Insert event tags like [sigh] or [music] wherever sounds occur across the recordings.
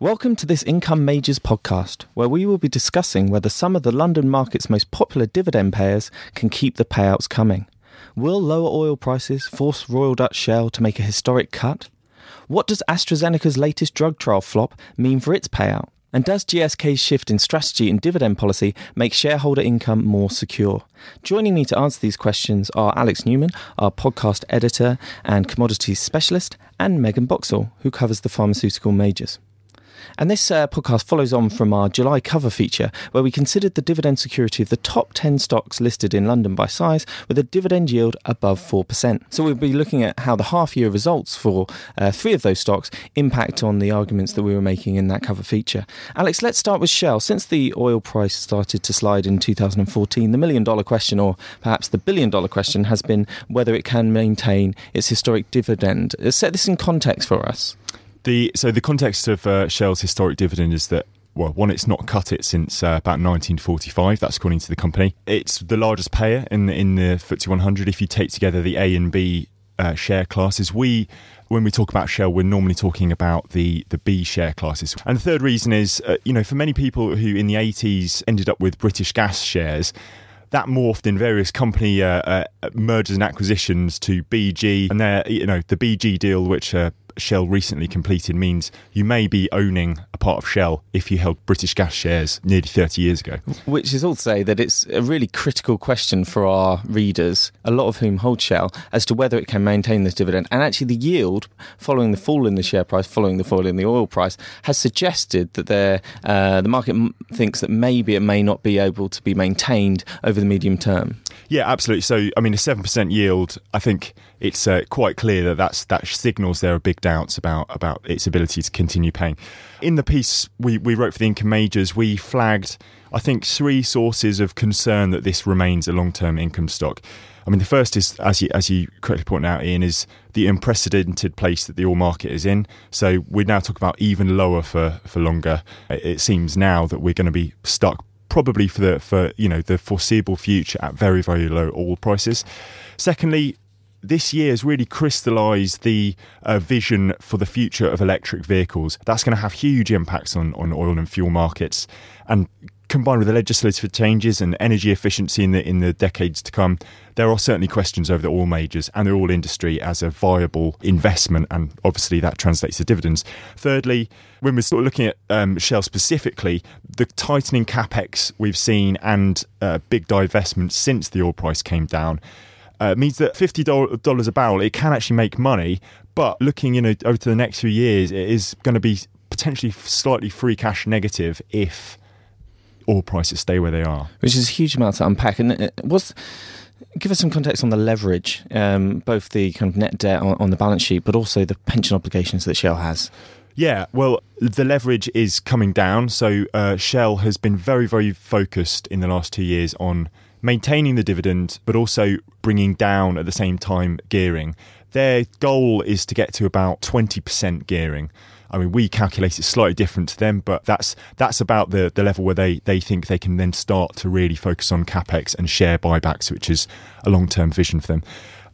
Welcome to this Income Majors podcast, where we will be discussing whether some of the London market's most popular dividend payers can keep the payouts coming. Will lower oil prices force Royal Dutch Shell to make a historic cut? What does AstraZeneca's latest drug trial flop mean for its payout? And does GSK's shift in strategy and dividend policy make shareholder income more secure? Joining me to answer these questions are Alex Newman, our podcast editor and commodities specialist, and Megan Boxall, who covers the pharmaceutical majors. And this uh, podcast follows on from our July cover feature, where we considered the dividend security of the top 10 stocks listed in London by size with a dividend yield above 4%. So we'll be looking at how the half year results for uh, three of those stocks impact on the arguments that we were making in that cover feature. Alex, let's start with Shell. Since the oil price started to slide in 2014, the million dollar question, or perhaps the billion dollar question, has been whether it can maintain its historic dividend. Set this in context for us. The so the context of uh, Shell's historic dividend is that well, one, it's not cut it since uh, about 1945. That's according to the company. It's the largest payer in the, in the FTSE 100. If you take together the A and B uh, share classes, we when we talk about Shell, we're normally talking about the the B share classes. And the third reason is, uh, you know, for many people who in the 80s ended up with British Gas shares, that morphed in various company uh, uh, mergers and acquisitions to BG, and there, you know, the BG deal, which uh, Shell recently completed means you may be owning a part of Shell if you held British Gas shares nearly 30 years ago. Which is all to say that it's a really critical question for our readers, a lot of whom hold Shell, as to whether it can maintain this dividend. And actually, the yield following the fall in the share price, following the fall in the oil price, has suggested that uh, the market m- thinks that maybe it may not be able to be maintained over the medium term. Yeah, absolutely. So, I mean, a 7% yield, I think it's uh, quite clear that that's, that signals there are big doubts about, about its ability to continue paying. In the piece we, we wrote for the income majors, we flagged, I think, three sources of concern that this remains a long term income stock. I mean, the first is, as you, as you correctly pointed out, Ian, is the unprecedented place that the oil market is in. So we now talk about even lower for, for longer. It seems now that we're going to be stuck probably for the for you know the foreseeable future at very very low oil prices. Secondly, this year has really crystallized the uh, vision for the future of electric vehicles. That's going to have huge impacts on, on oil and fuel markets. And combined with the legislative changes and energy efficiency in the in the decades to come, there are certainly questions over the oil majors and the oil industry as a viable investment, and obviously that translates to dividends. Thirdly, when we're sort of looking at um, Shell specifically, the tightening capex we've seen and uh, big divestments since the oil price came down uh, means that $50 a barrel, it can actually make money. But looking you know, over to the next few years, it is going to be potentially slightly free cash negative if oil prices stay where they are. Which is a huge amount to unpack. And it was give us some context on the leverage, um, both the kind of net debt on, on, the balance sheet, but also the pension obligations that Shell has. Yeah, well, the leverage is coming down. So uh, Shell has been very, very focused in the last two years on maintaining the dividend, but also bringing down at the same time gearing. Their goal is to get to about 20% gearing. I mean, we calculate it slightly different to them, but that's that's about the, the level where they, they think they can then start to really focus on capex and share buybacks, which is a long term vision for them.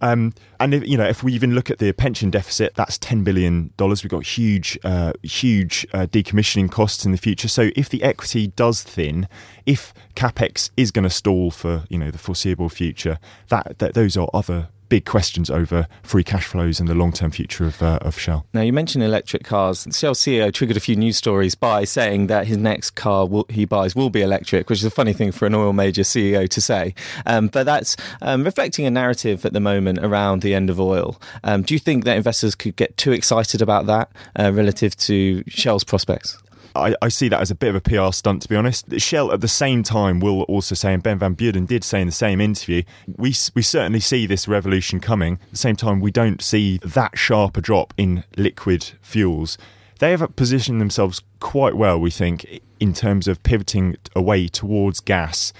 Um, and if, you know, if we even look at the pension deficit, that's ten billion dollars. We've got huge, uh, huge uh, decommissioning costs in the future. So if the equity does thin, if capex is going to stall for you know the foreseeable future, that, that those are other big questions over free cash flows and the long term future of, uh, of Shell. Now, you mentioned electric cars. Shell CEO triggered a few news stories by saying that his next car will, he buys will be electric, which is a funny thing for an oil major CEO to say. Um, but that's um, reflecting a narrative at the moment around the end of oil. Um, do you think that investors could get too excited about that uh, relative to Shell's prospects? I, I, see that as a bit of a PR stunt, to be honest. Shell, at the same time, will also say, and Ben Van Beurden did say in the same interview, we, we certainly see this revolution coming. At the same time, we don't see that sharp a drop in liquid fuels. They have positioned themselves quite well, we think, in terms of pivoting away towards gas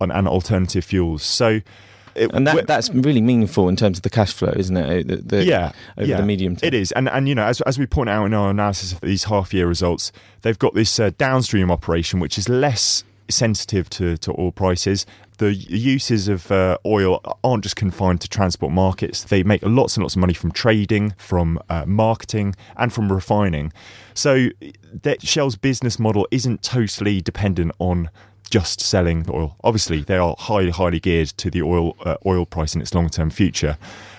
and, and alternative fuels. So, it, and that, that's really meaningful in terms of the cash flow, isn't it? The, the, yeah, over yeah, the medium term. It is, and and you know, as as we point out in our analysis of these half year results, they've got this uh, downstream operation which is less sensitive to, to oil prices. The uses of uh, oil aren't just confined to transport markets. They make lots and lots of money from trading, from uh, marketing, and from refining. So that Shell's business model isn't totally dependent on just selling the oil. Obviously, they are highly, highly geared to the oil uh, oil price in its long term future.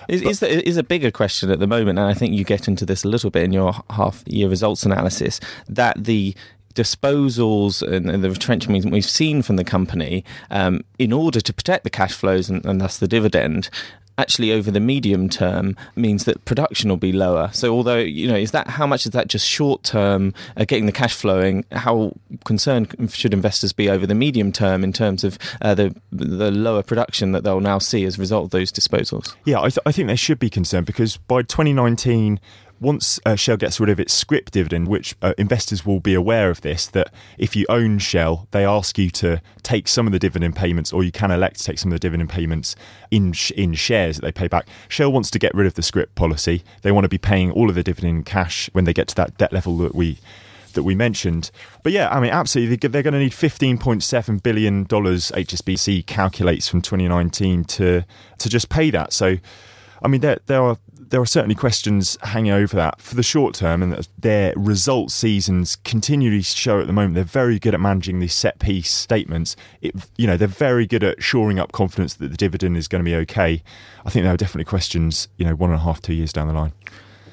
Is, is, the, is a bigger question at the moment, and I think you get into this a little bit in your half year results analysis, that the disposals and, and the retrenchment we've seen from the company um, in order to protect the cash flows and, and thus the dividend actually over the medium term means that production will be lower. So although you know, is that how much is that just short term uh, getting the cash flowing? How concerned should investors be over the medium term in terms of uh, the the lower production that they'll now see as a result of those disposals? Yeah, I, th- I think they should be concerned because by 2019 once uh, Shell gets rid of its scrip dividend, which uh, investors will be aware of this, that if you own Shell, they ask you to take some of the dividend payments, or you can elect to take some of the dividend payments in sh- in shares that they pay back. Shell wants to get rid of the scrip policy. They want to be paying all of the dividend cash when they get to that debt level that we that we mentioned. But yeah, I mean, absolutely, they're going to need $15.7 billion HSBC calculates from 2019 to to just pay that. So, I mean, there, there are there are certainly questions hanging over that for the short term, and their result seasons continually show at the moment they're very good at managing these set piece statements. It, you know, they're very good at shoring up confidence that the dividend is going to be okay. I think there are definitely questions, you know, one and a half, two years down the line.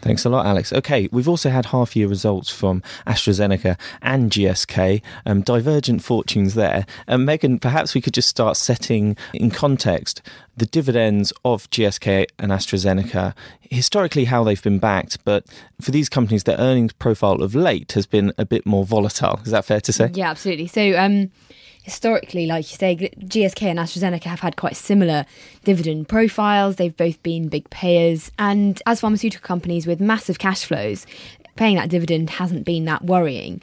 Thanks a lot, Alex. Okay, we've also had half year results from AstraZeneca and GSK, um, divergent fortunes there. Um, Megan, perhaps we could just start setting in context the dividends of GSK and AstraZeneca, historically how they've been backed, but for these companies, their earnings profile of late has been a bit more volatile. Is that fair to say? Yeah, absolutely. So, um, historically, like you say, GSK and AstraZeneca have had quite similar dividend profiles. They've both been big payers. And as pharmaceutical companies with massive cash flows, paying that dividend hasn't been that worrying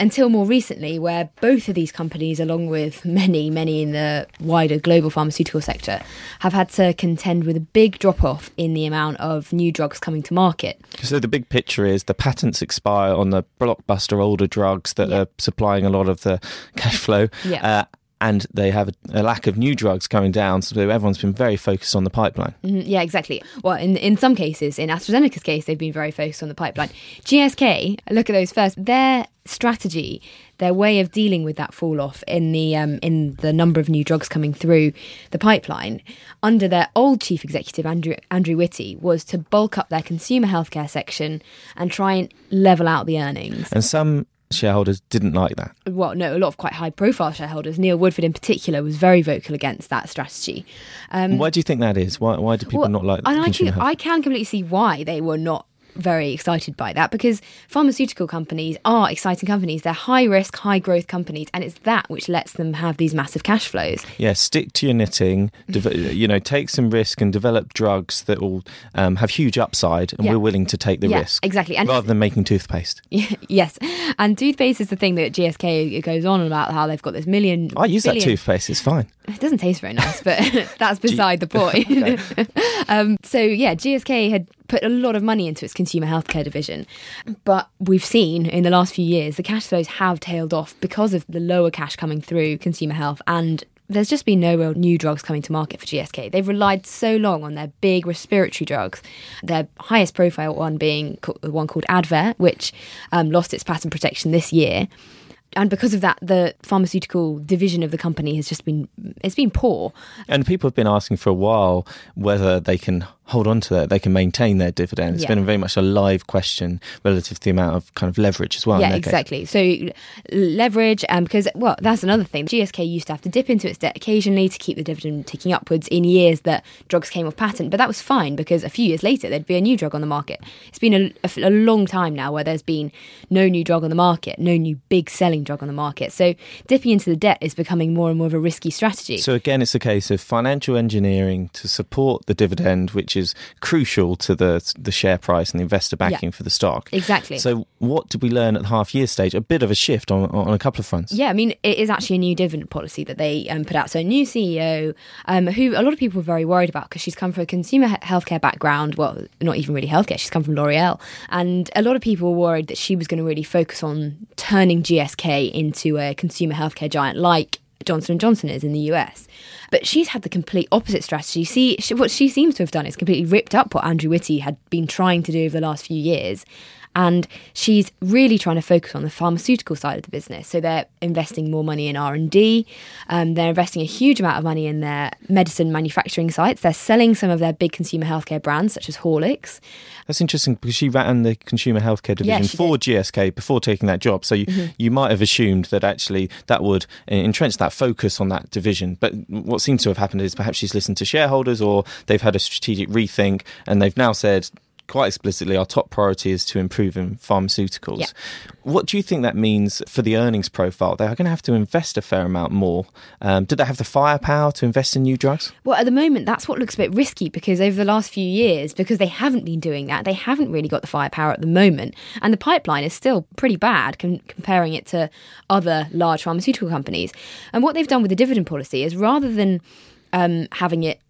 until more recently, where both of these companies, along with many, many in the wider global pharmaceutical sector, have had to contend with a big drop off in the amount of new drugs coming to market. So, the big picture is the patents expire on the blockbuster older drugs that are supplying a lot of the cash flow. Yeah. Uh, and they have a, a, lack of new drugs coming down. So everyone's been very focused on the pipeline. Mm, yeah, exactly. Well, in in some cases, in AstraZeneca's case, they've been very focused on the pipeline. GSK, look at those first. Their strategy, their way of dealing with that fall off in the um, in the number of new drugs coming through the pipeline under their old chief executive Andrew Andrew Witty was to bulk up their consumer healthcare section and try and level out the earnings. And some shareholders didn't like that. Well, no, a lot of quite high profile shareholders. Neil Woodford, in particular, was very vocal against that strategy. Um, why do you think that is? Why, why do people well, not like and I, I can completely see why they were not very excited by that because pharmaceutical companies are exciting companies. They're high risk, high growth companies, and it's that which lets them have these massive cash flows. Yeah, stick to your knitting. you know, take some risk and develop drugs that will um, have huge upside, and yeah. we're willing to take the yeah, risk exactly, and rather than making toothpaste. [laughs] yes, and toothpaste is the thing that GSK goes on about how they've got this million. I use billion. that toothpaste; it's fine. It doesn't taste very nice, but [laughs] that's beside the [laughs] point. um, so yeah, GSK had put a lot of money into its consumer healthcare division. But we've seen in the last few years the cash flows have tailed off because of the lower cash coming through consumer health and there's just been no real new drugs coming to market for GSK. They've relied so long on their big respiratory drugs, their highest profile one being the one called Advair, which um, lost its patent protection this year and because of that, the pharmaceutical division of the company has just been it's been poor. And people have been asking for a while whether they can hold on to that, they can maintain their dividend. It's yeah. been very much a live question relative to the amount of kind of leverage as well. Yeah, exactly. Case. So leverage, um, because well, that's another thing. GSK used to have to dip into its debt occasionally to keep the dividend ticking upwards in years that drugs came off patent, but that was fine because a few years later there'd be a new drug on the market. It's been a, a, a long time now where there's been no new drug on the market, no new big selling drug on the market. So dipping into the debt is becoming more and more of a risky strategy. So again, it's a case of financial engineering to support the dividend, which is crucial to the the share price and the investor backing yeah. for the stock. Exactly. So, what did we learn at the half year stage? A bit of a shift on on a couple of fronts. Yeah, I mean, it is actually a new dividend policy that they um, put out. So, a new CEO um, who a lot of people were very worried about because she's come from a consumer healthcare background. Well, not even really healthcare. She's come from L'Oreal, and a lot of people were worried that she was going to really focus on turning GSK into a consumer healthcare giant like Johnson and Johnson is in the US. But she's had the complete opposite strategy. See, she, what she seems to have done is completely ripped up what Andrew Witty had been trying to do over the last few years and she's really trying to focus on the pharmaceutical side of the business. So they're investing more money in R and D. Um, they're investing a huge amount of money in their medicine manufacturing sites. They're selling some of their big consumer healthcare brands, such as Horlicks. That's interesting because she ran the consumer healthcare division yeah, for did. GSK before taking that job. So you, mm-hmm. you might have assumed that actually that would entrench that focus on that division. But what seems to have happened is perhaps she's listened to shareholders or they've had a strategic rethink and they've now said quite explicitly our top priority is to improve in pharmaceuticals. Yeah. What do you think that means for the earnings profile? They are going to have to invest a fair amount more. Um, do they have the firepower to invest in new drugs? Well, at the moment, that's what looks a bit risky because over the last few years, because they haven't been doing that, they haven't really got the firepower at the moment. And the pipeline is still pretty bad com- comparing it to other large pharmaceutical companies. And what they've done with the dividend policy is rather than um, having it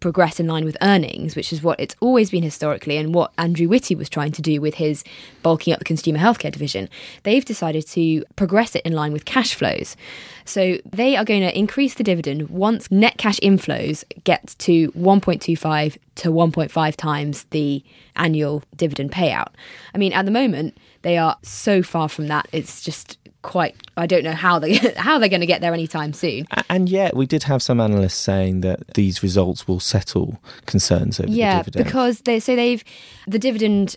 progress in line with earnings, which is what it's always been historically and what Andrew Witty was trying to do with his bulking up the consumer healthcare division. They've decided to progress it in line with cash flows. So they are going to increase the dividend once net cash inflows get to 1.25 to 1.5 times the annual dividend payout. I mean, at the moment, they are so far from that. It's just quite I don't know how they [laughs] how they're going to get there anytime soon. And yet we did have some analysts saying that these results will settle concerns over yeah, the dividend. Yeah, because they so they've the dividend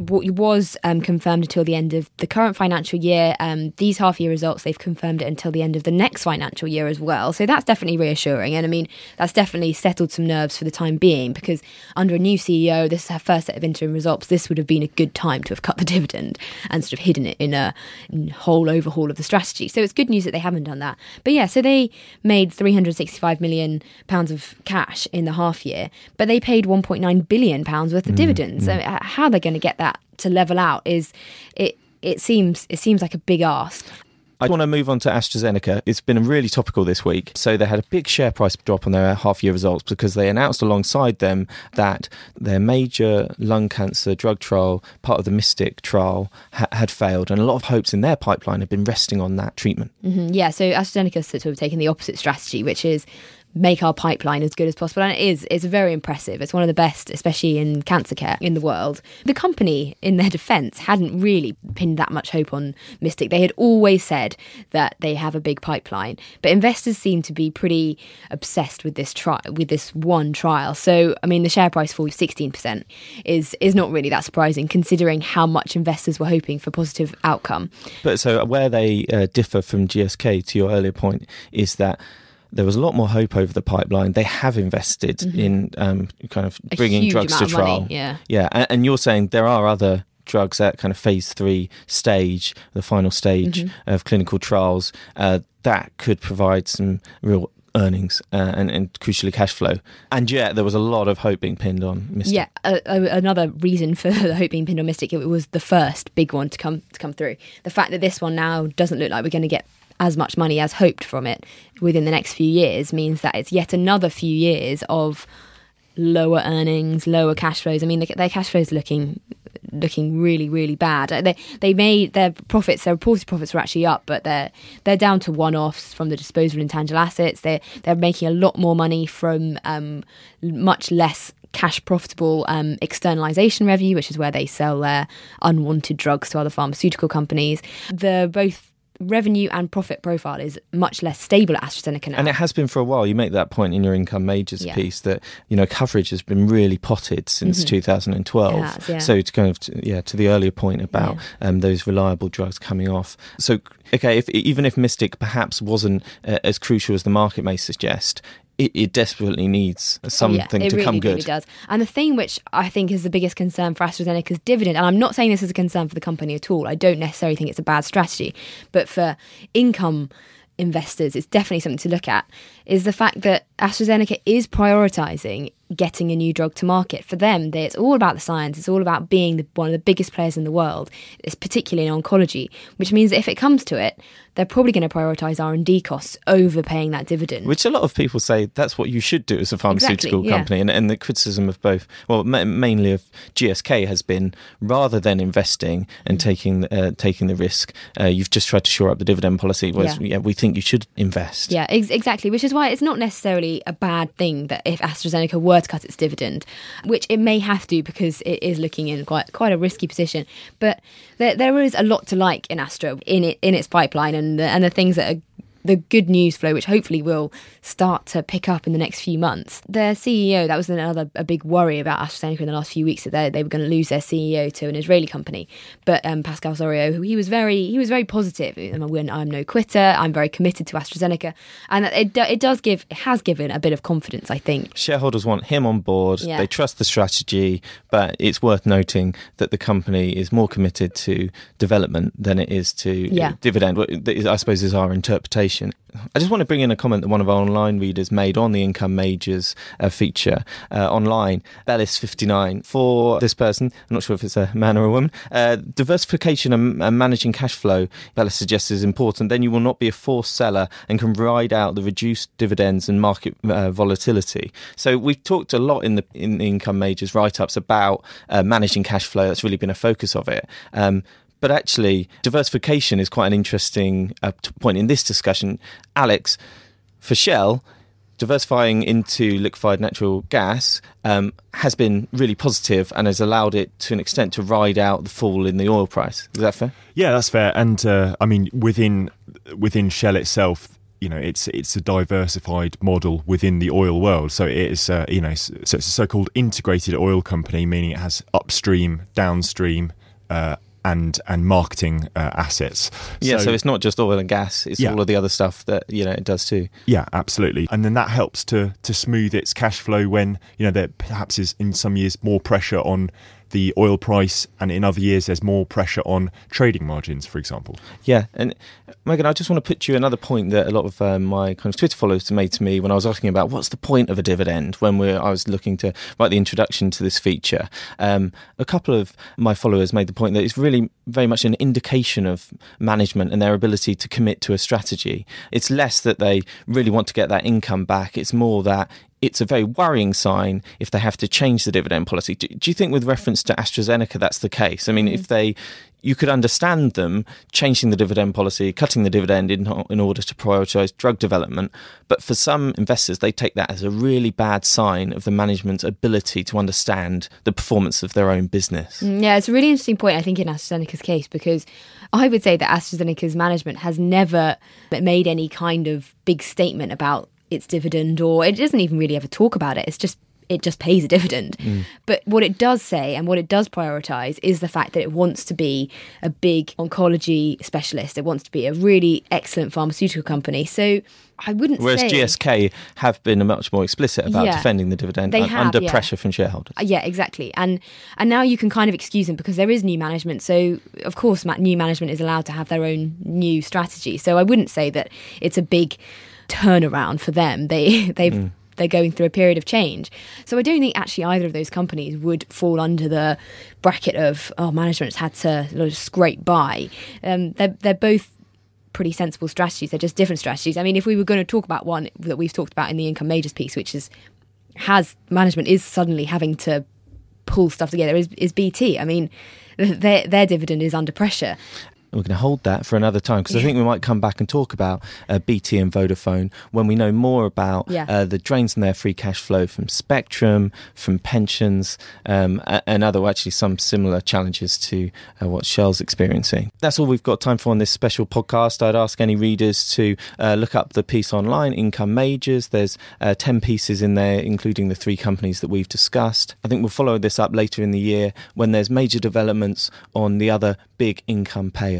was um, confirmed until the end of the current financial year. Um, these half year results, they've confirmed it until the end of the next financial year as well. So that's definitely reassuring. And I mean, that's definitely settled some nerves for the time being because under a new CEO, this is her first set of interim results. This would have been a good time to have cut the dividend and sort of hidden it in a whole overhaul of the strategy. So it's good news that they haven't done that. But yeah, so they made 365 million pounds of cash in the half year, but they paid 1.9 billion pounds worth of mm, dividends. Mm. So uh, how are they going to get that? To level out is it it seems it seems like a big ask. I want to move on to AstraZeneca. It's been really topical this week. So they had a big share price drop on their half year results because they announced alongside them that their major lung cancer drug trial, part of the Mystic trial, ha- had failed. And a lot of hopes in their pipeline had been resting on that treatment. Mm-hmm. Yeah, so AstraZeneca sort of taken the opposite strategy, which is make our pipeline as good as possible. And it is, it's very impressive. It's one of the best, especially in cancer care in the world. The company, in their defense, hadn't really pinned that much hope on Mystic. They had always said that they have a big pipeline, but investors seem to be pretty obsessed with this trial, with this one trial. So, I mean, the share price fall 16% is, is not really that surprising considering how much investors were hoping for positive outcome. But so where they uh, differ from GSK, to your earlier point, is that there was a lot more hope over the pipeline. They have invested mm-hmm. in um, kind of bringing drugs to trial. Money, yeah, yeah, and, and, you're saying there are other drugs at kind of phase three stage, the final stage mm-hmm. of clinical trials, uh, that could provide some real earnings uh, and, and, crucially cash flow. And yet there was a lot of hope being pinned on Mystic. Yeah, uh, another reason for [laughs] the hope being pinned on Mystic, it was the first big one to come to come through. The fact that this one now doesn't look like we're going to get as much money as hoped from it within the next few years means that it's yet another few years of lower earnings, lower cash flows. I mean, their cash flows looking looking really really bad. They they made their profits, their reported profits were actually up, but they're they're down to one offs from the disposal of intangible assets. They they're making a lot more money from um, much less cash profitable um, externalization revenue, which is where they sell their unwanted drugs to other pharmaceutical companies. The both revenue and profit profile is much less stable at AstraZeneca now. And it has been for a while. You make that point in your income majors yeah. piece that you know coverage has been really potted since mm-hmm. 2012. Has, yeah. So to kind of yeah to the earlier point about yeah. um, those reliable drugs coming off. So okay, if, even if Mystic perhaps wasn't uh, as crucial as the market may suggest, it, it desperately needs something oh, yeah, to really, come good. Really does. And the thing which I think is the biggest concern for AstraZeneca's dividend, and I'm not saying this is a concern for the company at all. I don't necessarily think it's a bad strategy, but for income investors, it's definitely something to look at. Is the fact that AstraZeneca is prioritising getting a new drug to market. For them, they, it's all about the science. It's all about being the, one of the biggest players in the world. It's particularly in oncology, which means that if it comes to it, they're probably going to prioritise R and D costs over paying that dividend. Which a lot of people say that's what you should do as a pharmaceutical Exactly, yeah. company, and, and the criticism of both, well, ma- mainly of GSK has been rather than investing and Mm. taking uh, taking the risk, uh, you've just tried to shore up the dividend policy. Whereas, Yeah. yeah. we think you should invest. Yeah, ex- exactly. Which is why it's not necessarily a bad thing that if AstraZeneca were to cut its dividend, which it may have to because it is looking in quite quite a risky position. But there, there is a lot to like in Astra in it in its pipeline and the, and the things that are the good news flow, which hopefully will start to pick up in the next few months. Their CEO, that was another a big worry about AstraZeneca in the last few weeks that they, they were going to lose their CEO to an Israeli company. But um, Pascal Soriot, he was very he was very positive. When I'm no quitter, I'm very committed to AstraZeneca, and it it does give it has given a bit of confidence, I think. Shareholders want him on board. Yeah. They trust the strategy, but it's worth noting that the company is more committed to development than it is to Yeah. dividend. I suppose is our interpretation. I just want to bring in a comment that one of our online readers made on the income majors uh, feature uh, online. Bellis59 for this person. I'm not sure if it's a man or a woman. Uh, diversification and, and managing cash flow. Bellis suggests is important. Then you will not be a forced seller and can ride out the reduced dividends and market uh, volatility. So we've talked a lot in the in the income majors write ups about uh, managing cash flow. That's really been a focus of it. Um, but actually, diversification is quite an interesting uh, point in this discussion. Alex, for Shell, diversifying into liquefied natural gas um, has been really positive and has allowed it to an extent to ride out the fall in the oil price. Is that fair? Yeah, that's fair. And uh, I mean, within within Shell itself, you know, it's it's a diversified model within the oil world. So it is, uh, you know, so it's a so-called integrated oil company, meaning it has upstream, downstream. Uh, and and marketing uh, assets. Yeah, so, it's not just oil and gas; it's Yeah. all of the other stuff that you know it does too. Yeah, absolutely. And then that helps to to smooth its cash flow when, you know, there perhaps is in some years more pressure on the oil price and in other years there's more pressure on trading margins, for example. Yeah, and Megan, I just want to put you another point that a lot of um, my kind of Twitter followers made to me when I was asking about what's the point of a dividend when we're, I was looking to write the introduction to this feature. Um, a couple of my followers made the point that it's really very much an indication of management and their ability to commit to a strategy. It's less that they really want to get that income back; it's more that it's a very worrying sign if they have to change the dividend policy. Do, do you think, with reference to AstraZeneca, that's the case? I mean, if they, you could understand them changing the dividend policy, cutting the dividend in, in order to prioritise drug development, but for some investors, they take that as a really bad sign of the management's ability to understand the performance of their own business. Mm, Yeah, it's a really interesting point, I think, in AstraZeneca's case, because I would say that AstraZeneca's management has never made any kind of big statement about its dividend, or it doesn't even really ever talk about it. It's just it just pays a dividend. But what it does say and what it does prioritize is the fact that it wants to be a big oncology specialist. It wants to be a really excellent pharmaceutical company. So I wouldn't Whereas say GSK have been much more explicit about Yeah. defending the dividend They have, under yeah. pressure from shareholders. Uh, Yeah, exactly. And and now you can kind of excuse them because there is new management. So of course, new management is allowed to have their own new strategy. So I wouldn't say that it's a big turnaround for them. They [laughs] they've. They're going through a period of change. So I don't think actually either of those companies would fall under the bracket of, oh, management's had to sort of scrape by. Um, they're, they're both pretty sensible strategies. They're just different strategies. I mean, if we were going to talk about one that we've talked about in the income majors piece, which is has management is suddenly having to pull stuff together, is, is BT. I mean, [laughs] their their dividend is under pressure. We're going to hold that for another time because I think we might come back and talk about uh, BT and Vodafone when we know more about Yeah. uh, the drains in their free cash flow from Spectrum, from pensions, um, and other actually some similar challenges to uh, what Shell's experiencing. That's all we've got time for on this special podcast. I'd ask any readers to uh, look up the piece online, Income Majors. There's uh, 10 pieces in there, including the three companies that we've discussed. I think we'll follow this up later in the year when there's major developments on the other big income payers.